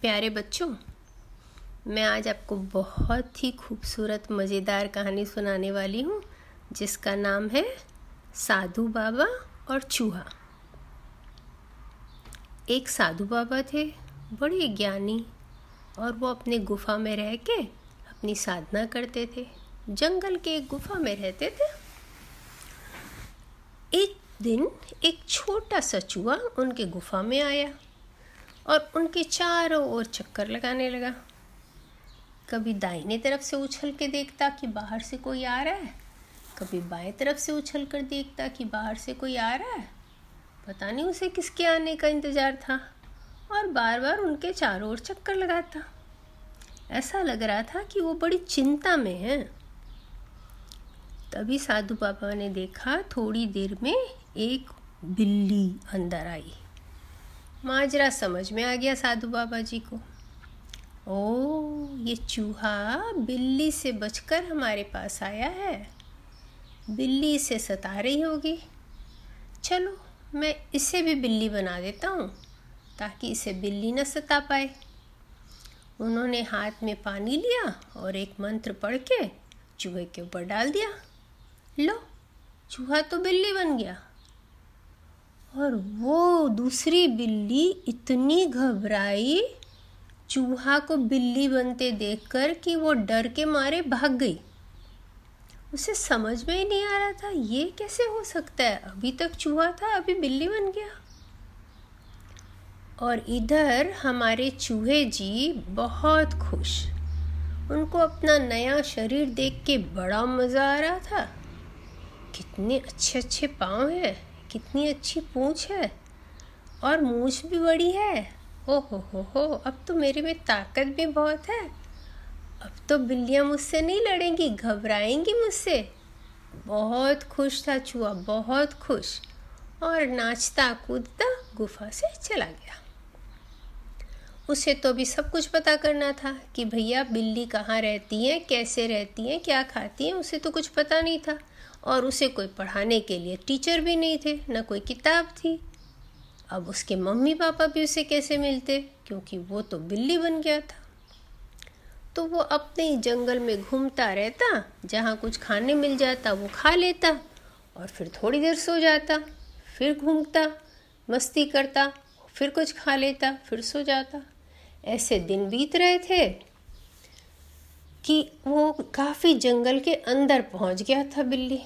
प्यारे बच्चों, मैं आज आपको बहुत ही खूबसूरत, मज़ेदार कहानी सुनाने वाली हूँ, जिसका नाम है साधु बाबा और चूहा। एक साधु बाबा थे, बड़े ज्ञानी, और वो अपने गुफा में रह के अपनी साधना करते थे। जंगल के एक गुफा में रहते थे। एक दिन एक छोटा सा चूहा उनके गुफा में आया। और उनके चारों ओर चक्कर लगाने लगा। कभी दाहिने तरफ़ से उछल के देखता कि बाहर से कोई आ रहा है। कभी बाएँ तरफ़ से उछल कर देखता कि बाहर से कोई आ रहा है। पता नहीं उसे किसके आने का इंतज़ार था और बार बार उनके चारों ओर चक्कर लगाता। ऐसा लग रहा था कि वो बड़ी चिंता में है। तभी साधु बाबा ने देखा थोड़ी देर में एक बिल्ली अंदर आई। माजरा समझ में आ गया साधु बाबा जी को। ओ, ये चूहा बिल्ली से बचकर हमारे पास आया है। बिल्ली इसे सता रही होगी। चलो, मैं इसे भी बिल्ली बना देता हूँ, ताकि इसे बिल्ली न सता पाए। उन्होंने हाथ में पानी लिया और एक मंत्र पढ़ के चूहे के ऊपर डाल दिया। लो, चूहा तो बिल्ली बन गया। और वो दूसरी बिल्ली इतनी घबराई, चूहा को बिल्ली बनते देखकर कि वो डर के मारे भाग गई। उसे समझ में ही नहीं आ रहा था, ये कैसे हो सकता है? अभी तक चूहा था, अभी बिल्ली बन गया। और इधर हमारे चूहे जी बहुत खुश। उनको अपना नया शरीर देख के बड़ा मज़ा आ रहा था। कितने अच्छे अच्छे पाँव हैं। कितनी अच्छी पूँछ है। और मूछ भी बड़ी है। ओ हो हो हो अब तो मेरे में ताकत भी बहुत है। अब तो बिल्लियाँ मुझसे नहीं लड़ेंगी, घबराएँगी मुझसे। बहुत खुश था चूहा, बहुत खुश। और नाचता, कूदता, गुफा से चला गया। उसे तो भी सब कुछ पता करना था कि भैया बिल्ली कहाँ रहती है, कैसे रहती है, क्या खाती है, उसे तो कुछ पता नहीं था। और उसे कोई पढ़ाने के लिए टीचर भी नहीं थे, न कोई किताब थी। अब उसके मम्मी पापा भी उसे कैसे मिलते? क्योंकि वो तो बिल्ली बन गया था। तो वो अपने ही जंगल में घूमता रहता, जहाँ कुछ खाने मिल जाता वो खा लेता और फिर थोड़ी देर सो जाता, फिर घूमता, मस्ती करता, फिर कुछ खा लेता, फिर सो जाता। ऐसे दिन बीत रहे थे कि वो काफ़ी जंगल के अंदर पहुँच गया था बिल्ली।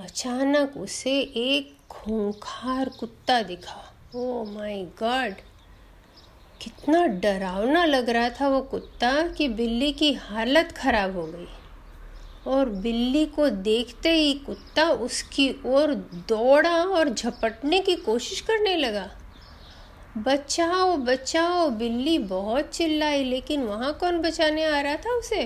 अचानक उसे एक खूंखार कुत्ता दिखा। ओ माय गॉड कितना डरावना लग रहा था वो कुत्ता कि बिल्ली की हालत खराब हो गई। और बिल्ली को देखते ही कुत्ता उसकी ओर दौड़ा और झपटने की कोशिश करने लगा। बचाओ बचाओ, बिल्ली बहुत चिल्लाई, लेकिन वहाँ कौन बचाने आ रहा था उसे?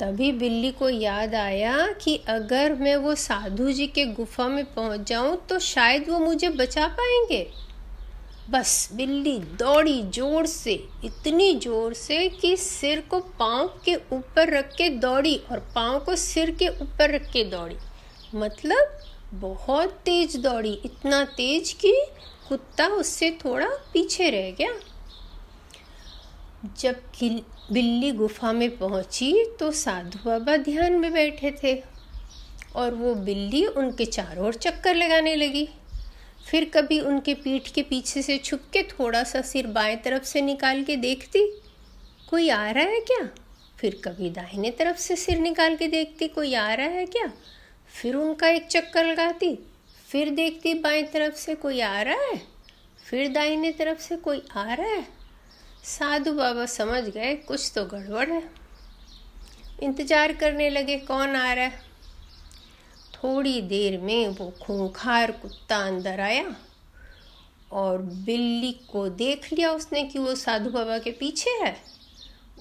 तभी बिल्ली को याद आया कि अगर मैं वो साधु जी के गुफा में पहुँच जाऊँ तो शायद वो मुझे बचा पाएँगे। बस बिल्ली दौड़ी ज़ोर से, इतनी ज़ोर से कि सिर को पाँव के ऊपर रख के दौड़ी और पाँव को सिर के ऊपर रख के दौड़ी। मतलब बहुत तेज दौड़ी, इतना तेज कि कुत्ता उससे थोड़ा पीछे रह गया। जब बिल्ली गुफा में पहुँची तो साधु बाबा ध्यान में बैठे थे और वो बिल्ली उनके चारों ओर चक्कर लगाने लगी। फिर कभी उनके पीठ के पीछे से छुप के थोड़ा सा सिर बाएँ तरफ़ से निकाल के देखती, कोई आ रहा है क्या? फिर कभी दाहिने तरफ़ से सिर निकाल के देखती, कोई आ रहा है क्या? फिर उनका एक चक्कर लगाती फिर देखती बाएँ तरफ़ से कोई आ रहा है? फिर दाहिने तरफ़ से कोई आ रहा है? साधु बाबा समझ गए, कुछ तो गड़बड़ है। इंतज़ार करने लगे, कौन आ रहा है? थोड़ी देर में वो खूंखार कुत्ता अंदर आया और बिल्ली को देख लिया उसने कि वो साधु बाबा के पीछे है।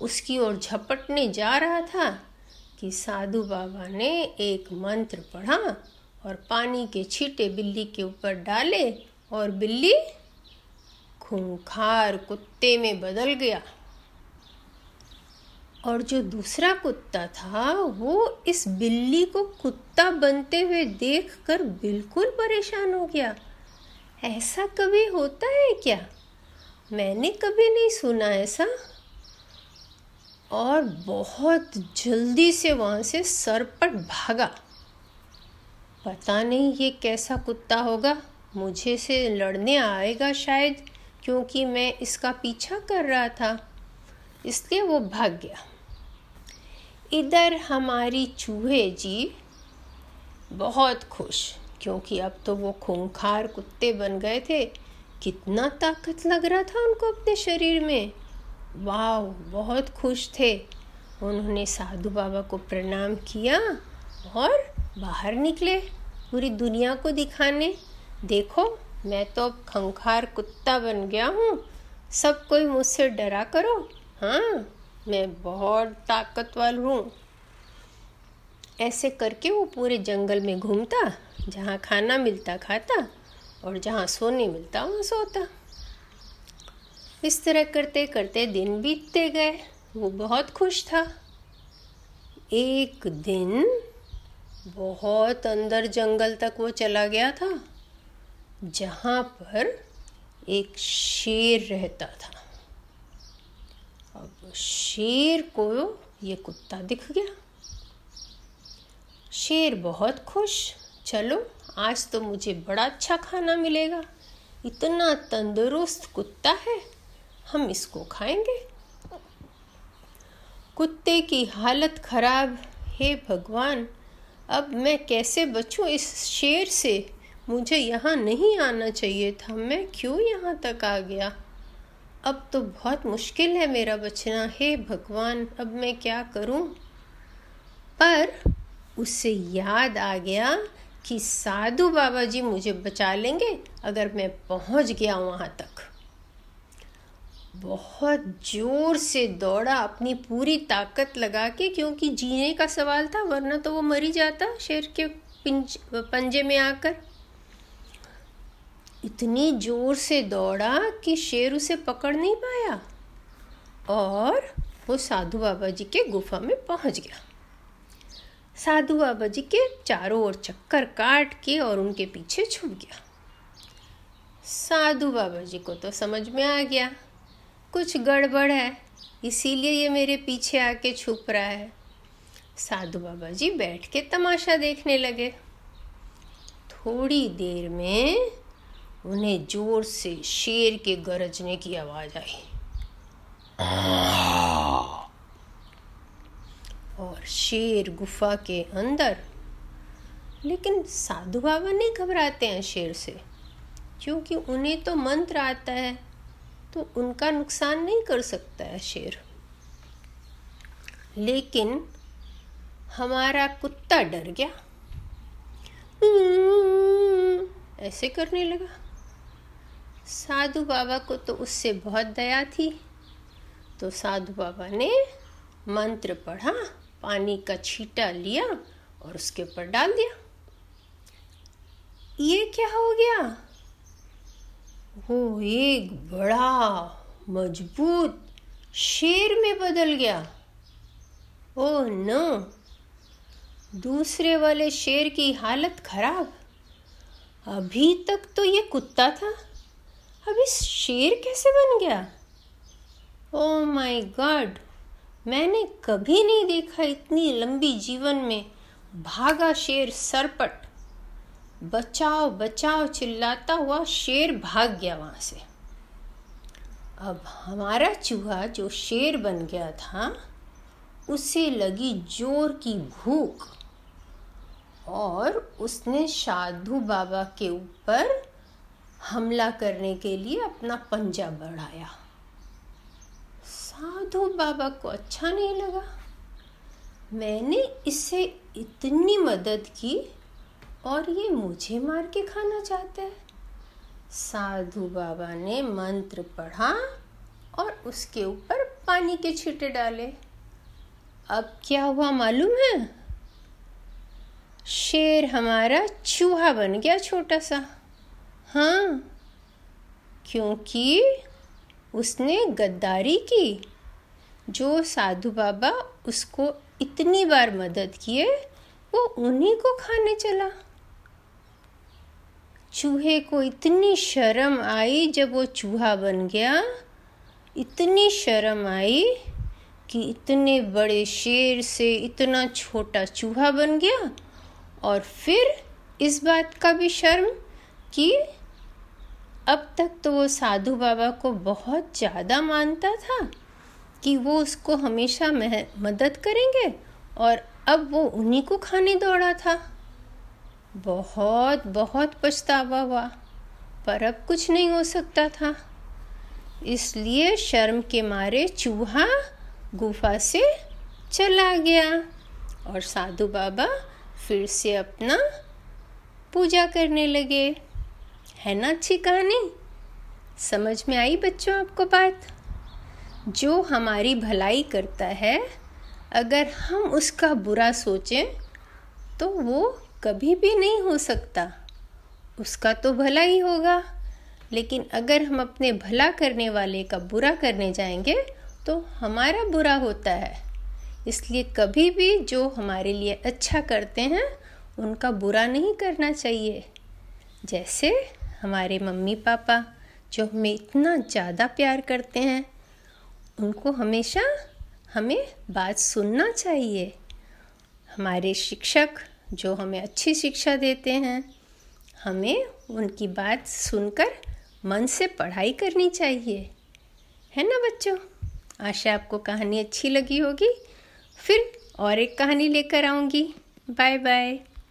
उसकी ओर झपटने जा रहा था कि साधु बाबा ने एक मंत्र पढ़ा। और पानी के छींटे बिल्ली के ऊपर डाले और बिल्ली खूंखार कुत्ते में बदल गया। और जो दूसरा कुत्ता था, वो इस बिल्ली को कुत्ता बनते हुए देखकर बिल्कुल परेशान हो गया। ऐसा कभी होता है क्या? मैंने कभी नहीं सुना ऐसा। और बहुत जल्दी से वहाँ से सरपट भागा। पता नहीं ये कैसा कुत्ता होगा। मुझे से लड़ने आएगा शायद, क्योंकि मैं इसका पीछा कर रहा था। इसलिए वो भाग गया। इधर हमारी चूहे जी बहुत खुश, क्योंकि अब तो वो खूंखार कुत्ते बन गए थे। कितना ताकत लग रहा था उनको अपने शरीर में। वाह बहुत खुश थे। उन्होंने साधु बाबा को प्रणाम किया और बाहर निकले, पूरी दुनिया को दिखाने। देखो, मैं तो अब खंखार कुत्ता बन गया हूँ। सब कोई मुझसे डरा करो। हाँ मैं बहुत ताकतवर हूँ। ऐसे करके वो पूरे जंगल में घूमता, जहाँ खाना मिलता खाता और जहाँ सोने मिलता, वहाँ सोता। इस तरह करते करते दिन बीतते गए। वो बहुत खुश था। एक दिन बहुत अंदर जंगल तक वो चला गया था, जहाँ पर एक शेर रहता था। अब शेर को ये कुत्ता दिख गया। शेर बहुत खुश, चलो, आज तो मुझे बड़ा अच्छा खाना मिलेगा। इतना तंदुरुस्त कुत्ता है, हम इसको खाएँगे। कुत्ते की हालत खराब। हे भगवान अब मैं कैसे बचूं इस शेर से? मुझे यहाँ नहीं आना चाहिए था। मैं क्यों यहाँ तक आ गया? अब तो बहुत मुश्किल है मेरा बचना। हे भगवान, अब मैं क्या करूँ? पर उससे याद आ गया कि साधु बाबा जी मुझे बचा लेंगे अगर मैं पहुँच गया वहाँ तक। बहुत ज़ोर से दौड़ा, अपनी पूरी ताकत लगा के, क्योंकि जीने का सवाल था, वरना तो वो मरी जाता शेर के पिंज, पंजे में आकर। इतनी ज़ोर से दौड़ा कि शेर उसे पकड़ नहीं पाया और वो साधु बाबा जी के गुफा में पहुँच गया। साधु बाबा जी के चारों ओर चक्कर काट के और उनके पीछे छुप गया। साधु बाबा जी को तो समझ में आ गया। कुछ गड़बड़ है, इसीलिए ये मेरे पीछे आके छुप रहा है। साधु बाबा जी बैठ के तमाशा देखने लगे। थोड़ी देर में उन्हें ज़ोर से शेर के गरजने की आवाज़ आई। और शेर गुफा के अंदर, लेकिन साधु बाबा नहीं घबराते हैं शेर से, क्योंकि उन्हें तो मंत्र आता है। तो उनका नुकसान नहीं कर सकता है शेर। लेकिन हमारा कुत्ता डर गया। ऐसे करने लगा। साधु बाबा को तो उससे बहुत दया थी। तो साधु बाबा ने मंत्र पढ़ा, पानी का छीटा लिया और उसके ऊपर डाल दिया। ये क्या हो गया? वो एक बड़ा, मज़बूत शेर में बदल गया। ओ नो, दूसरे वाले शेर की हालत खराब। अभी तक तो ये कुत्ता था। अब इस शेर कैसे बन गया? ओ माय गॉड, मैंने कभी नहीं देखा इतनी लंबी जीवन में भागा शेर सरपट। बचाओ बचाओ, चिल्लाता हुआ शेर भाग गया वहाँ से। अब हमारा चूहा जो शेर बन गया था, उसे लगी ज़ोर की भूख और उसने साधु बाबा के ऊपर हमला करने के लिए अपना पंजा बढ़ाया। साधु बाबा को अच्छा नहीं लगा। मैंने इसे इतनी मदद की और ये मुझे मार के खाना चाहता है। साधु बाबा ने मंत्र पढ़ा और उसके ऊपर पानी के छींटे डाले। अब क्या हुआ मालूम है? शेर हमारा चूहा बन गया छोटा सा। हाँ क्योंकि उसने गद्दारी की, जो साधु बाबा उसको इतनी बार मदद किए, वो उन्हीं को खाने चला। चूहे को इतनी शर्म आई जब वो चूहा बन गया। इतनी शर्म आई कि इतने बड़े शेर से इतना छोटा चूहा बन गया। और फिर इस बात का भी शर्म कि अब तक तो वो साधु बाबा को बहुत ज़्यादा मानता था कि वो उसको हमेशा मदद करेंगे। और अब वो उन्हीं को खाने दौड़ा था। बहुत बहुत पछतावा हुआ, पर अब कुछ नहीं हो सकता था। इसलिए शर्म के मारे चूहा गुफा से चला गया और साधु बाबा फिर से अपना पूजा करने लगे। है ना अच्छी कहानी? समझ में आई बच्चों आपको बात? जो हमारी भलाई करता है, अगर हम उसका बुरा सोचें तो वो कभी भी नहीं हो सकता। उसका तो भला ही होगा। लेकिन अगर हम अपने भला करने वाले का बुरा करने जाएँगे तो हमारा बुरा होता है। इसलिए कभी भी जो हमारे लिए अच्छा करते हैं, उनका बुरा नहीं करना चाहिए। जैसे हमारे मम्मी पापा जो हमें इतना ज़्यादा प्यार करते हैं, उनको हमेशा हमें बात सुनना चाहिए। हमारे शिक्षक जो हमें अच्छी शिक्षा देते हैं, हमें उनकी बात सुनकर मन से पढ़ाई करनी चाहिए। है ना बच्चों? आशा आपको कहानी अच्छी लगी होगी। फिर और एक कहानी लेकर आऊँगी। Bye bye